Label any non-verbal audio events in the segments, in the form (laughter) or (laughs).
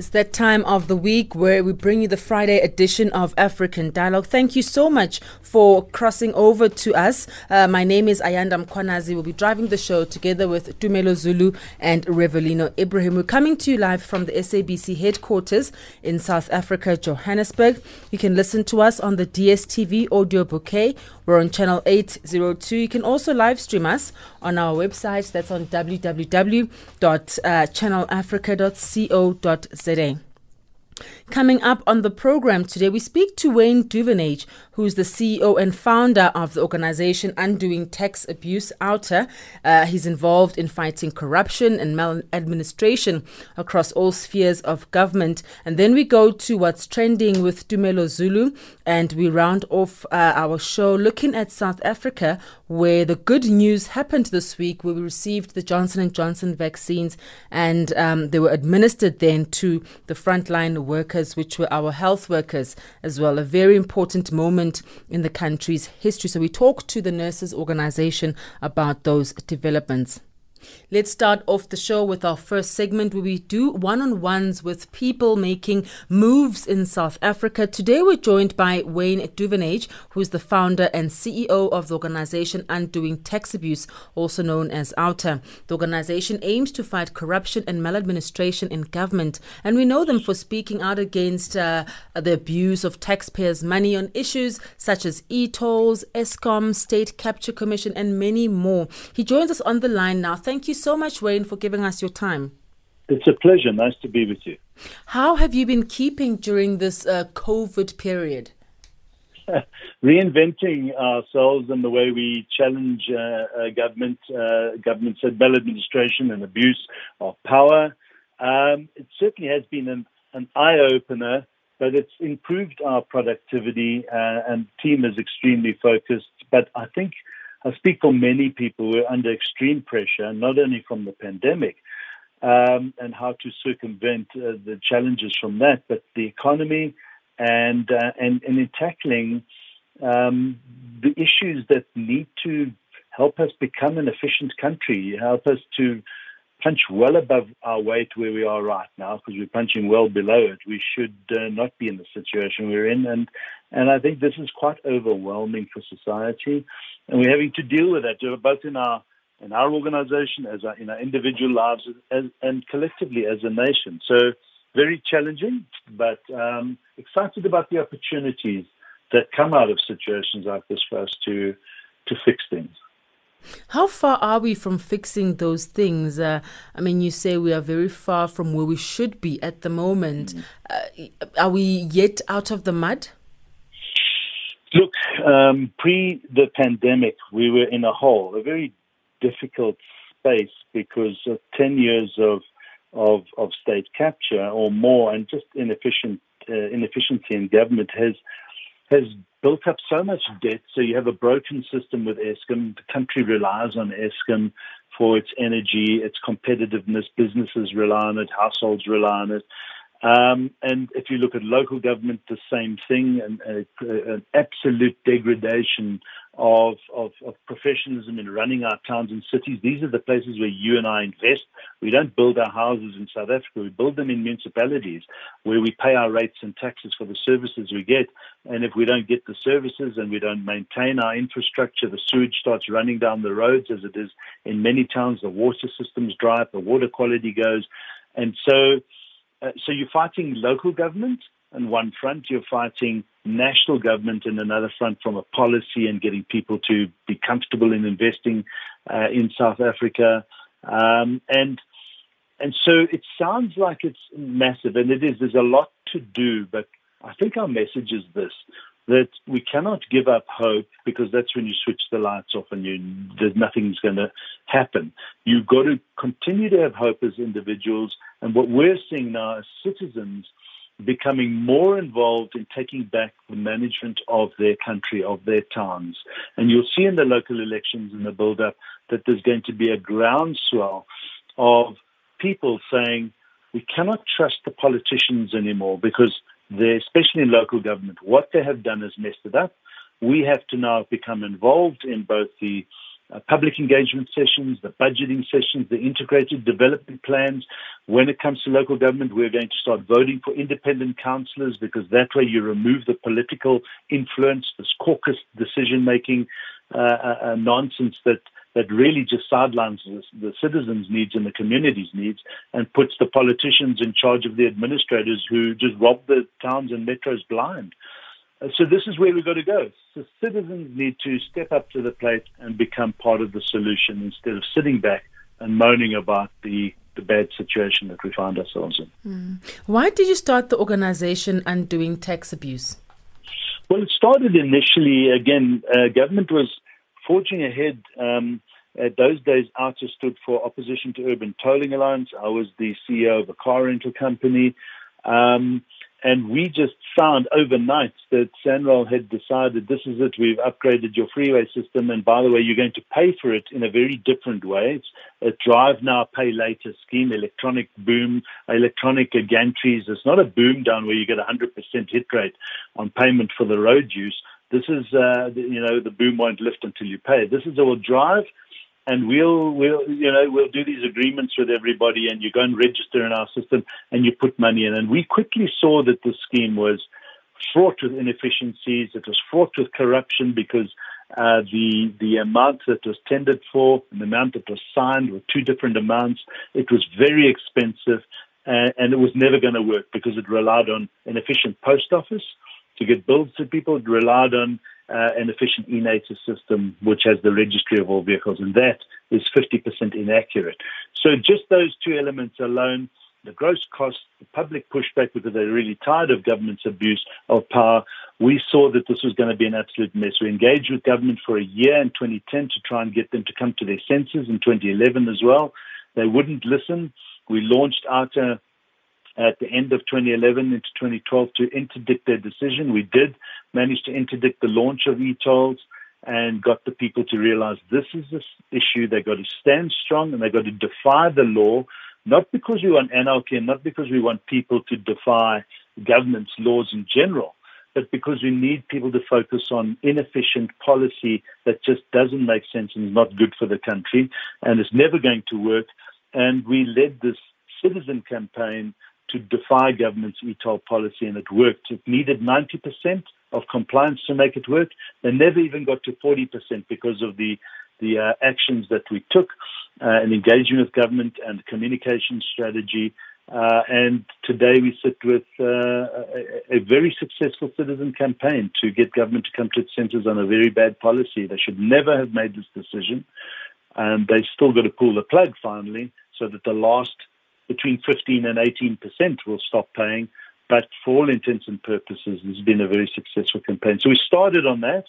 It's that time of the week where we bring you the Friday edition of African Dialogue. Thank you so much for crossing over to us. Uh, my name is Ayanda Mkwanazi. We'll be driving the show together with Tumelo Zulu and Revelino Ibrahim. We're coming to you live from the SABC headquarters in South Africa, Johannesburg. You can listen to us on the DSTV audio bouquet. We're on channel 802. You can also live stream us on our website. That's on www.channelafrica.co.za. Santarém. Coming up on the program today, we speak to Wayne Duvenage, who's the CEO and founder of the organization Undoing Tax Abuse OUTA. Uh, he's involved in fighting corruption and maladministration across all spheres of government. And then we go to what's trending with Tumelo Zulu, and we round off uh, our show looking at South Africa, where the good news happened this week, where we received the Johnson and Johnson vaccines, and um, they were administered then to the frontline workers, which were our health workers as well. A very important moment moment in the country's history. So we talked to the nurses organization about those developments. Let's start off the show with our first segment where we do one on ones with people making moves in South Africa. Today we're joined by Wayne Duvenage, who is the founder and CEO of the organization Undoing Tax Abuse, also known as OUTA. The organization aims to fight corruption and maladministration in government, and we know them for speaking out against uh, the abuse of taxpayers' money on issues such as e tolls, Eskom, State Capture Commission, and many more. He joins us on the line now. Thank you so much, Wayne, for giving us your time. It's a pleasure. Nice to be with you. How have you been keeping during this uh, COVID period? (laughs) Reinventing ourselves and the way we challenge uh, uh, government, uh, government's maladministration and abuse of power. Um, it certainly has been an, an eye opener, but it's improved our productivity, uh, and team is extremely focused. But I think I speak for many people who are under extreme pressure, not only from the pandemic um, and how to circumvent uh, the challenges from that, but the economy and uh, and, and in tackling um, the issues that need to help us become an efficient country, help us to punch well above our weight where we are right now because we're punching well below it. We should uh, not be in the situation we're in, and and I think this is quite overwhelming for society, and we're having to deal with that both in our in our organization, as our, in our individual lives, as, and collectively as a nation. So very challenging, but um, excited about the opportunities that come out of situations like this for us to to fix things. How far are we from fixing those things? Uh, I mean, you say we are very far from where we should be at the moment. Mm. Uh, are we yet out of the mud? Look, um, pre the pandemic, we were in a hole, a very difficult space because of 10 years of, of, of state capture or more and just inefficient, uh, inefficiency in government has has built up so much debt. So you have a broken system with Eskom. The country relies on Eskom for its energy, its competitiveness. Businesses rely on it, households rely on it. Um, and if you look at local government, the same thing, and an absolute degradation of, of, of, professionalism in running our towns and cities. These are the places where you and I invest. We don't build our houses in South Africa. We build them in municipalities where we pay our rates and taxes for the services we get. And if we don't get the services and we don't maintain our infrastructure, the sewage starts running down the roads as it is in many towns. The water systems dry up, the water quality goes. And so, uh, so you're fighting local government on one front, you're fighting national government in another front from a policy and getting people to be comfortable in investing uh, in South Africa. Um, and and so it sounds like it's massive, and it is. There's a lot to do, but I think our message is this: that we cannot give up hope because that's when you switch the lights off and you, there's nothing's going to happen. You've got to continue to have hope as individuals, and what we're seeing now is citizens becoming more involved in taking back the management of their country, of their towns. And you'll see in the local elections in the build up that there's going to be a groundswell of people saying, we cannot trust the politicians anymore because they, especially in local government, what they have done is messed it up. We have to now become involved in both the uh, public engagement sessions, the budgeting sessions, the integrated development plans. When it comes to local government, we're going to start voting for independent councillors because that way you remove the political influence, this caucus decision making uh, uh, uh, nonsense that that really just sidelines the, the citizens' needs and the community's needs and puts the politicians in charge of the administrators who just rob the towns and metros blind. So this is where we've got to go. So citizens need to step up to the plate and become part of the solution instead of sitting back and moaning about the, the bad situation that we find ourselves in. Mm. Why did you start the organization Undoing Tax Abuse? Well, it started initially, again, uh, government was forging ahead. Um, at those days, OUTA stood for Opposition to Urban Tolling Alliance. I was the CEO of a car rental company. Um, and we just found overnight that SANRAL had decided this is it, we've upgraded your freeway system, and by the way, you're going to pay for it in a very different way. It's a drive now, pay later scheme, electronic boom, electronic gantries. It's not a boom down where you get 100% hit rate on payment for the road use. This is, uh, you know, the boom won't lift until you pay. This is a drive and we'll we'll you know we'll do these agreements with everybody and you go and register in our system and you put money in. And we quickly saw that the scheme was fraught with inefficiencies it was fraught with corruption because uh, the the amount that was tendered for and the amount that was signed were two different amounts. It was very expensive and it was never going to work because it relied on an efficient post office to get bills to people. It relied on uh, an efficient e-NATIS system, which has the registry of all vehicles, and that is 50% inaccurate. So just those two elements alone, the gross cost, the public pushback because they're really tired of government's abuse of power, we saw that this was going to be an absolute mess. We engaged with government for a year in 2010 to try and get them to come to their senses in 2011 as well. They wouldn't listen. We launched OUTA at the end of 2011 into 2012 to interdict their decision. We did manage to interdict the launch of e-tolls and got the people to realize this is this issue. They've got to stand strong and they've got to defy the law, not because we want anarchy and not because we want people to defy government's laws in general, but because we need people to focus on inefficient policy that just doesn't make sense and is not good for the country and is never going to work. And we led this citizen campaign to defy government's e-toll policy, and it worked. It needed 90% of compliance to make it work. They never even got to 40% because of the the uh, actions that we took uh, and engaging with government and communication strategy. Uh, and today we sit with uh, a, a, very successful citizen campaign to get government to come to its senses on a very bad policy. They should never have made this decision. And they've still got to pull the plug finally so that the last between 15 and 18 percent will stop paying. But for all intents and purposes, it's been a very successful campaign. So we started on that.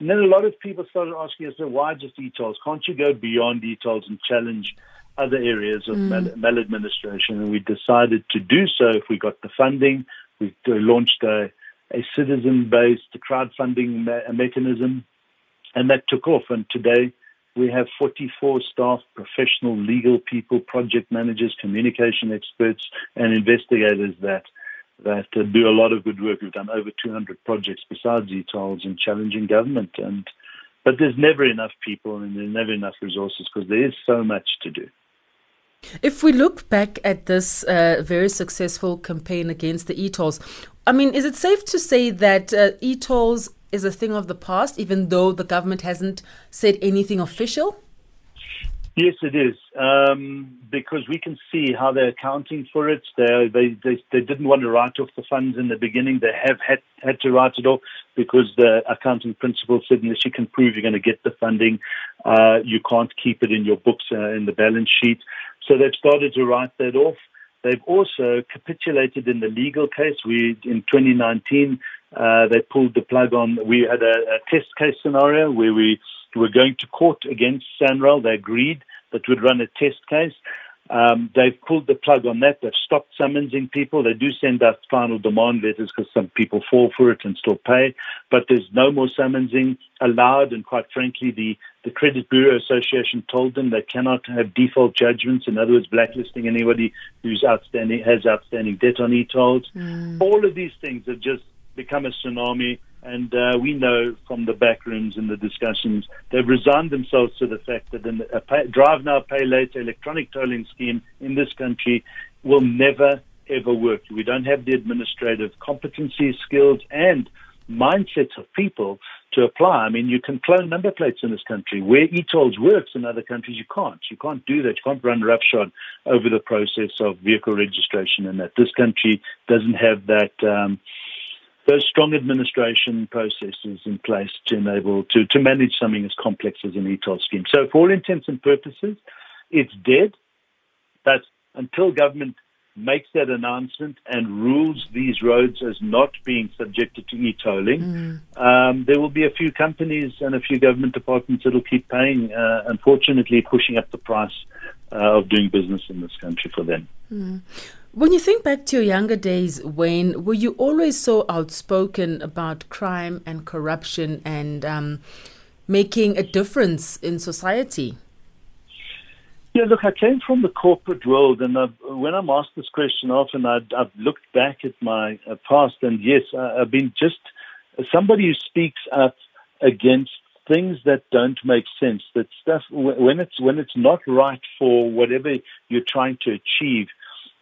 And then a lot of people started asking us, why just e-tolls? Can't you go beyond e-tolls and challenge other areas of mm. mal- maladministration? And we decided to do so if we got the funding. We launched a, a citizen-based crowdfunding me- mechanism, and that took off. And today, we have 44 staff, professional legal people, project managers, communication experts, and investigators that that uh, do a lot of good work. We've done over 200 projects besides e-tolls in challenging government, and but there's never enough people and there's never enough resources because there is so much to do. If we look back at this uh, very successful campaign against the e-tolls, I mean, is it safe to say that uh, e-tolls is a thing of the past, even though the government hasn't said anything official? Yes, it is, um, because we can see how they're accounting for it. They, they, they, they, didn't want to write off the funds in the beginning. They have had, had to write it off because the accounting principle said unless you can prove you're going to get the funding, uh, you can't keep it in your books uh, in the balance sheet. So they've started to write that off. They've also capitulated in the legal case. We, in 2019, uh, they pulled the plug on. We had a, a, test case scenario where we were going to court against SANRAL. They agreed that we'd run a test case. Um, they've pulled the plug on that. They've stopped summonsing people. They do send out final demand letters because some people fall for it and still pay. But there's no more summonsing allowed. And quite frankly, the, the Credit Bureau Association told them they cannot have default judgments. In other words, blacklisting anybody who's outstanding has outstanding debt on e-tolls. Mm. All of these things have just become a tsunami. And uh, we know from the back rooms and the discussions, they've resigned themselves to the fact that a pay, drive now, pay later electronic tolling scheme in this country will never, ever work. We don't have the administrative competency, skills, and mindsets of people to apply. I mean, you can clone number plates in this country. Where e-tolls works in other countries, you can't. You can't do that. You can't run roughshod over the process of vehicle registration and that. This country doesn't have that. Um, those strong administration processes in place to enable to, to manage something as complex as an e-toll scheme. So for all intents and purposes, it's dead. But until government makes that announcement and rules these roads as not being subjected to e-tolling, mm. um, there will be a few companies and a few government departments that will keep paying, uh, unfortunately, pushing up the price uh, of doing business in this country for them. Mm. When you think back to your younger days, Wayne, were you always so outspoken about crime and corruption and um, making a difference in society? Yeah, look, I came from the corporate world, and I've, when I'm asked this question often, i have looked back at my uh, past, and yes, I, I've been just somebody who speaks up against things that don't make sense. That stuff when it's when it's not right for whatever you're trying to achieve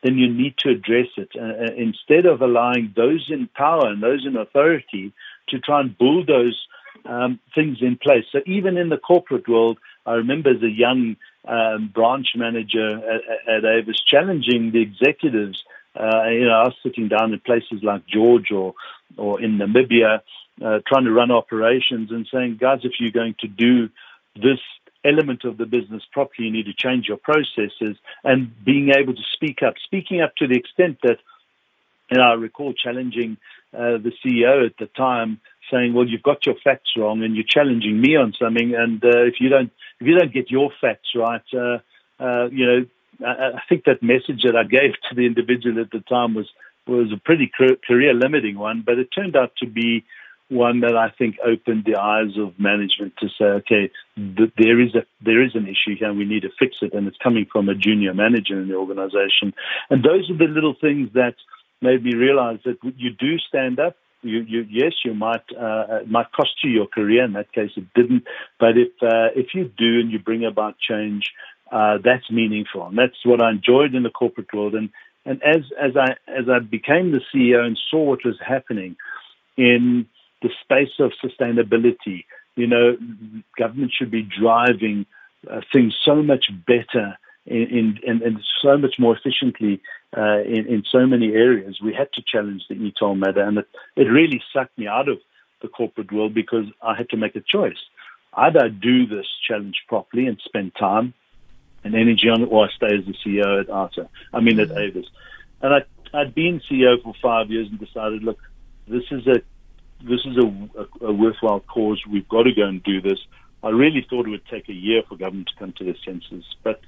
then you need to address it uh, uh, instead of allowing those in power and those in authority to try and bulldoze um, things in place. So even in the corporate world, I remember as a young um, branch manager at, at Avis challenging the executives. Uh, you know, I was sitting down in places like George or or in Namibia, uh, trying to run operations and saying, guys, if you're going to do this element of the business properly, you need to change your processes and being able to speak up, speaking up to the extent that, and I recall challenging uh, the CEO at the time saying, well, you've got your facts wrong and you're challenging me on something. And uh, if you don't, if you don't get your facts right, uh, uh, you know, I, I think that message that I gave (laughs) to the individual at the time was, was a pretty career limiting one, but it turned out to be one that I think opened the eyes of management to say, okay, th- there is a there is an issue here, and we need to fix it, and it's coming from a junior manager in the organization. And those are the little things that made me realize that you do stand up. You, you, yes, you might uh, it might cost you your career. In that case, it didn't. But if uh, if you do and you bring about change, uh, that's meaningful, and that's what I enjoyed in the corporate world. And and as as I as I became the CEO and saw what was happening in the space of sustainability. You know, government should be driving uh, things so much better in, in, and so much more efficiently uh, in, in so many areas. We had to challenge the e-toll matter, and it, it really sucked me out of the corporate world because I had to make a choice. Either I do this challenge properly and spend time and energy on it, or I stay as the CEO at OUTA. I mean, at Avis. And I, I'd been CEO for five years and decided, look, this is a this is a, a, a worthwhile cause. We've got to go and do this. I really thought it would take a year for government to come to their senses, but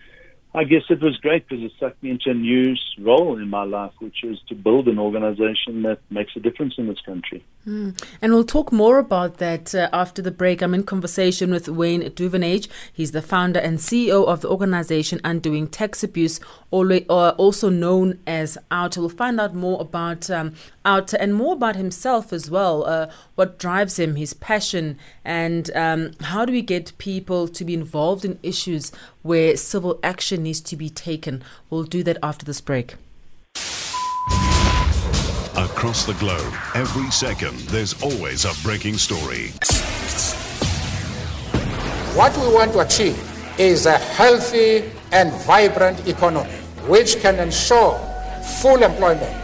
I guess it was great because it sucked me into a new role in my life, which is to build an organization that makes a difference in this country. Mm. And we'll talk more about that uh, after the break. I'm in conversation with Wayne Duvenage. He's the founder and CEO of the organization Undoing Tax Abuse, uh, also known as OUTA. We'll find out more about um, OUTA and more about himself as well. Uh, what drives him, his passion, and um, how do we get people to be involved in issues where civil action needs to be taken? We'll do that after this break. Across the globe, every second, there's always a breaking story. What we want to achieve is a healthy and vibrant economy which can ensure full employment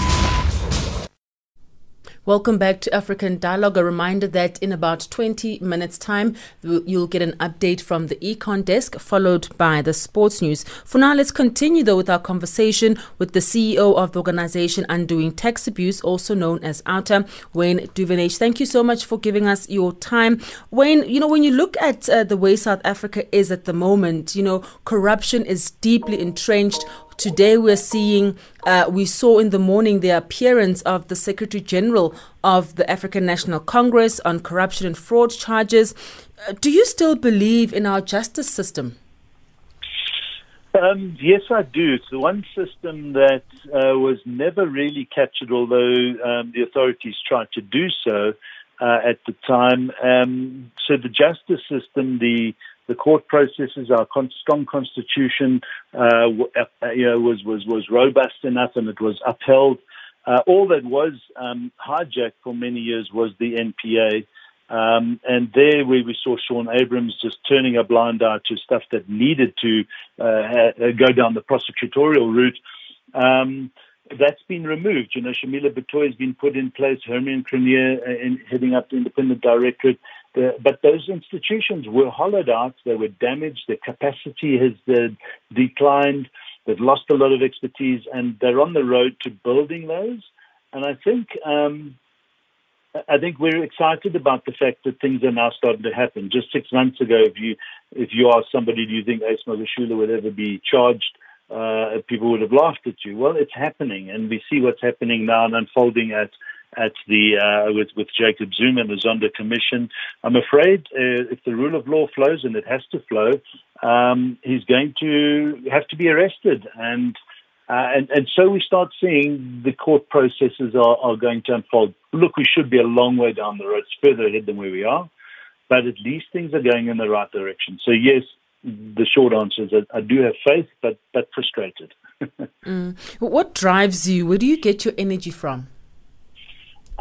Welcome back to African Dialogue. A reminder that in about 20 minutes' time, you'll get an update from the Econ desk, followed by the sports news. For now, let's continue though with our conversation with the CEO of the organization Undoing Tax Abuse, also known as OUTA, Wayne Duvenage. Thank you so much for giving us your time. Wayne, you know, when you look at uh, the way South Africa is at the moment, you know, corruption is deeply entrenched. Today we're seeing, uh, we saw in the morning the appearance of the Secretary General of the African National Congress on corruption and fraud charges. Uh, do you still believe in our justice system? Um, yes, I do. It's the one system that uh, was never really captured, although um, the authorities tried to do so uh, at the time. Um, so the justice system, the the court processes, our con- strong constitution, uh, uh, you know, was, was, was robust enough and it was upheld. Uh, all that was um, hijacked for many years was the NPA. Um, and there, where we saw Shaun Abrahams just turning a blind eye to stuff that needed to uh, ha- go down the prosecutorial route, um, that's been removed. You know, Shamila Batohi has been put in place, Hermione Cronje uh, heading up the independent directorate. The, but those institutions were hollowed out, they were damaged, their capacity has uh, declined, they've lost a lot of expertise, and they're on the road to building those. And I think um, I think we're excited about the fact that things are now starting to happen. Just six months ago, if you if you ask somebody, do you think Ace Magashule would ever be charged? Uh, people would have laughed at you. Well, it's happening, and we see what's happening now and unfolding at at the uh, with with Jacob Zuma and the Zondo Commission. I'm afraid uh, if the rule of law flows, and it has to flow, um, he's going to have to be arrested, and uh, and and so we start seeing the court processes are, are going to unfold. Look, we should be a long way down the road, it's further ahead than where we are, but at least things are going in the right direction. So yes, the short answer is I, I do have faith, but but frustrated. (laughs) mm. What drives you? Where do you get your energy from?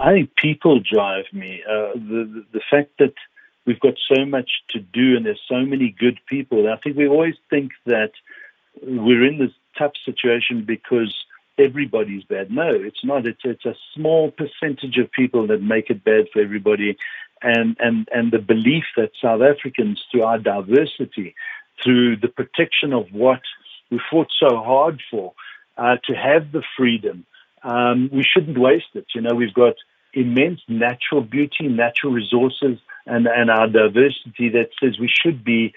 I think people drive me. Uh, the, the, fact that we've got so much to do and there's so many good people. I think we always think that we're in this tough situation because everybody's bad. No, it's not. It's it's a small percentage of people that make it bad for everybody, and and and the belief that South Africans, through our diversity, through the protection of what we fought so hard for, uh, to have the freedom, um, we shouldn't waste it. You know, we've got immense natural beauty, natural resources, and, and our diversity that says we should be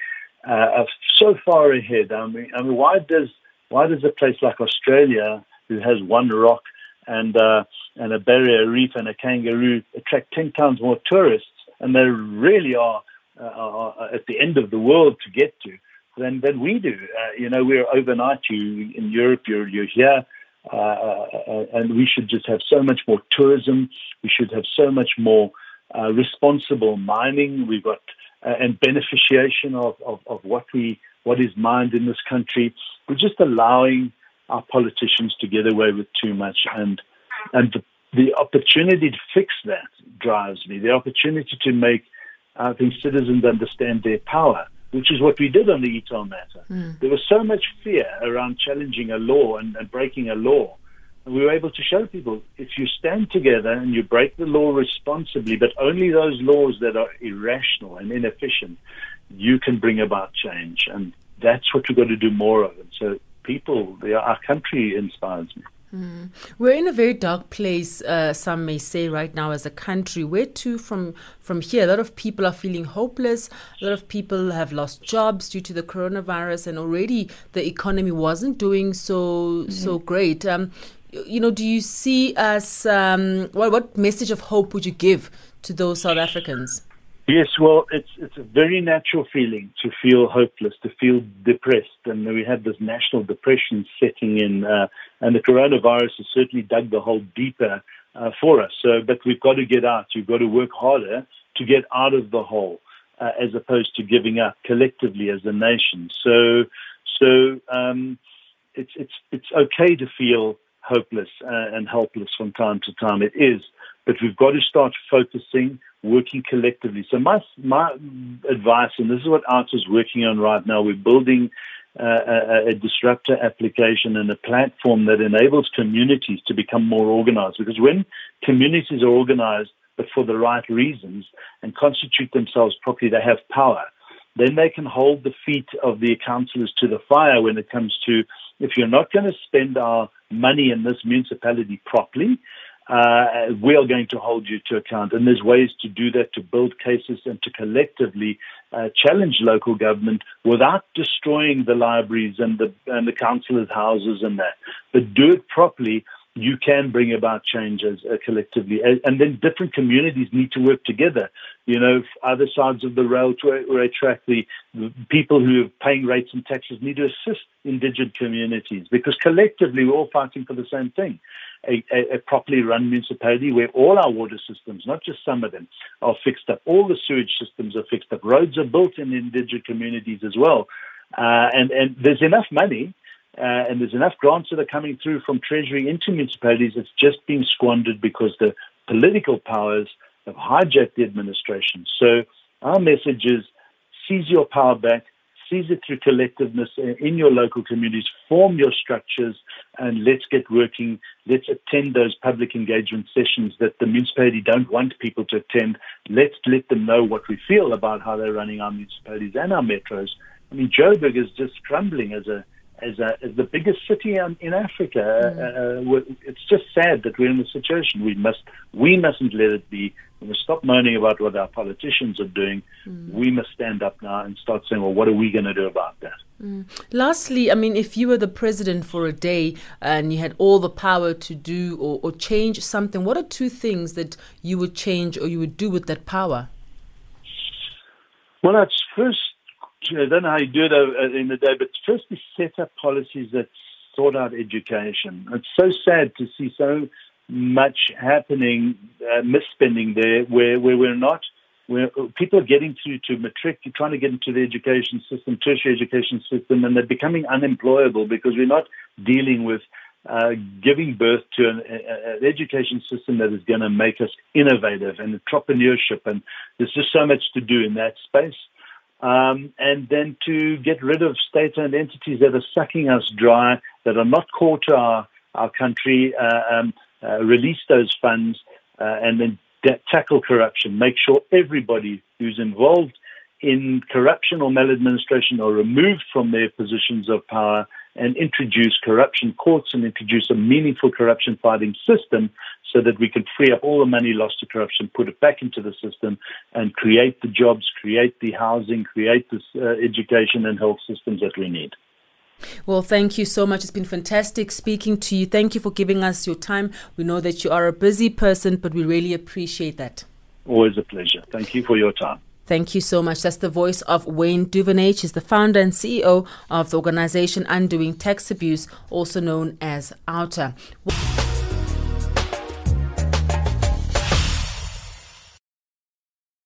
uh, so far ahead. I mean, I mean, why does why does a place like Australia, who has one rock and uh, and a barrier reef and a kangaroo, attract ten times more tourists, and they really are, uh, are at the end of the world to get to than than we do? Uh, you know, we're overnight. You in Europe, you're you're here. Uh, uh, and we should just have so much more tourism. We should have so much more uh, responsible mining. We've got uh, and beneficiation of, of, of, what we what is mined in this country. We're just allowing our politicians to get away with too much, and and the, the opportunity to fix that drives me. The opportunity to make I think citizens understand their power which is what we did on the e-toll matter. Mm. There was so much fear around challenging a law and, and breaking a law. And we were able to show people if you stand together and you break the law responsibly, but only those laws that are irrational and inefficient, you can bring about change. And that's what we've got to do more of. And so people, our country inspires me. Mm. We're in a very dark place, uh, some may say, right now as a country. Where to from from here? A lot of people are feeling hopeless. A lot of people have lost jobs due to the coronavirus, and already the economy wasn't doing so mm-hmm. so great. Um, you know, do you see us? Um, what what message of hope would you give to those South Africans? Yes, well, it's it's a very natural feeling to feel hopeless, to feel depressed, and we have this national depression setting in, uh, and the coronavirus has certainly dug the hole deeper uh, for us. So, but we've got to get out. You've got to work harder to get out of the hole, uh, as opposed to giving up collectively as a nation. So, so um, it's it's it's okay to feel hopeless uh, and helpless from time to time. It is, but we've got to start focusing, working collectively. So my my advice, and this is what OUTA is working on right now. We're building uh, a, a, disruptor application and a platform that enables communities to become more organized. Because when communities are organized, but for the right reasons, and constitute themselves properly, they have power. Then they can hold the feet of the councillors to the fire when it comes to if you're not going to spend our money in this municipality properly, uh, we are going to hold you to account. And there's ways to do that, to build cases and to collectively uh, challenge local government without destroying the libraries and the, and the councillors' houses and that. But do it properly you can bring about changes uh, collectively. And, then different communities need to work together. You know, other sides of the railway track, the, the people who are paying rates and taxes need to assist indigenous communities because collectively we're all fighting for the same thing. A, a, a, properly run municipality where all our water systems, not just some of them, are fixed up. All the sewage systems are fixed up. Roads are built in indigenous communities as well. Uh, and, and there's enough money uh, and there's enough grants that are coming through from Treasury into municipalities. It's just being squandered because the political powers have hijacked the administration. So our message is seize your power back, seize it through collectiveness uh, in your local communities, form your structures, and let's get working. Let's attend those public engagement sessions that the municipality don't want people to attend. Let's let them know what we feel about how they're running our municipalities and our metros. I mean, Joburg is just crumbling as a as, a, as the biggest city in, in Africa. Mm. Uh, uh it's just sad that we're in this situation. We must we mustn't let it be. We must stop moaning about what our politicians are doing. Mm. We must stand up now and start saying, well, what are we going to do about that? Mm. Lastly, I mean, if you were the president for a day and you had all the power to do or, or change something, what are two things that you would change or you would do with that power? Well, that's first I don't know how you do it uh, in the day, but first we set up policies that sort out education. It's so sad to see so much happening, uh, misspending there, where, where we're not, where people are getting to, to matric, trying to get into the education system, tertiary education system, and they're becoming unemployable because we're not dealing with uh, giving birth to an, an, education system that is going to make us innovative and entrepreneurship. And there's just so much to do in that space um, and then to get rid of state-owned entities that are sucking us dry, that are not core to our, our country, uh, um, uh, release those funds, uh, and then de- tackle corruption. Make sure everybody who's involved in corruption or maladministration are removed from their positions of power and introduce corruption courts and introduce a meaningful corruption fighting system so that we can free up all the money lost to corruption, put it back into the system, and create the jobs, create the housing, create the uh, education and health systems that we need. Well, thank you so much. It's been fantastic speaking to you. Thank you for giving us your time. We know that you are a busy person, but we really appreciate that. Always a pleasure. Thank you for your time. Thank you so much. That's the voice of Wayne Duvenage. He's the founder and CEO of the organization Undoing Tax Abuse, also known as OUTA.